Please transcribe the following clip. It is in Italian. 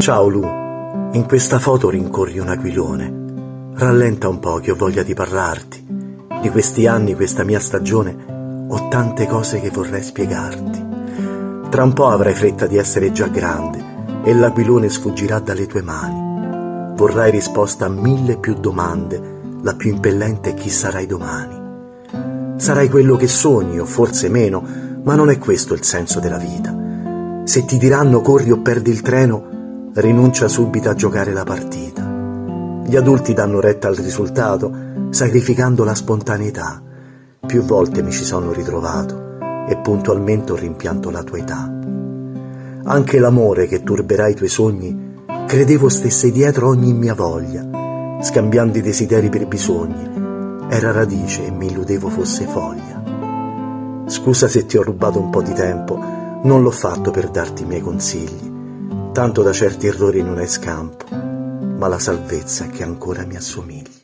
Ciao Lu, in questa foto rincorri un aquilone. Rallenta un po' che ho voglia di parlarti. Di questi anni, questa mia stagione, ho tante cose che vorrei spiegarti. Tra un po' avrai fretta di essere già grande e l'aquilone sfuggirà dalle tue mani. Vorrai risposta a mille più domande, la più impellente è chi sarai domani. Sarai quello che sogni, o forse meno, ma non è questo il senso della vita. Se ti diranno corri o perdi il treno, rinuncia subito a giocare la partita. Gli adulti danno retta al risultato, sacrificando la spontaneità. Più volte mi ci sono ritrovato e puntualmente ho rimpianto la tua età. Anche l'amore che turberà i tuoi sogni, credevo stesse dietro ogni mia voglia, scambiando i desideri per bisogni. Era radice e mi illudevo fosse foglia. Scusa se ti ho rubato un po' di tempo, non l'ho fatto per darti i miei consigli tanto da certi errori non hai scampo, ma la salvezza che ancora mi assomigli.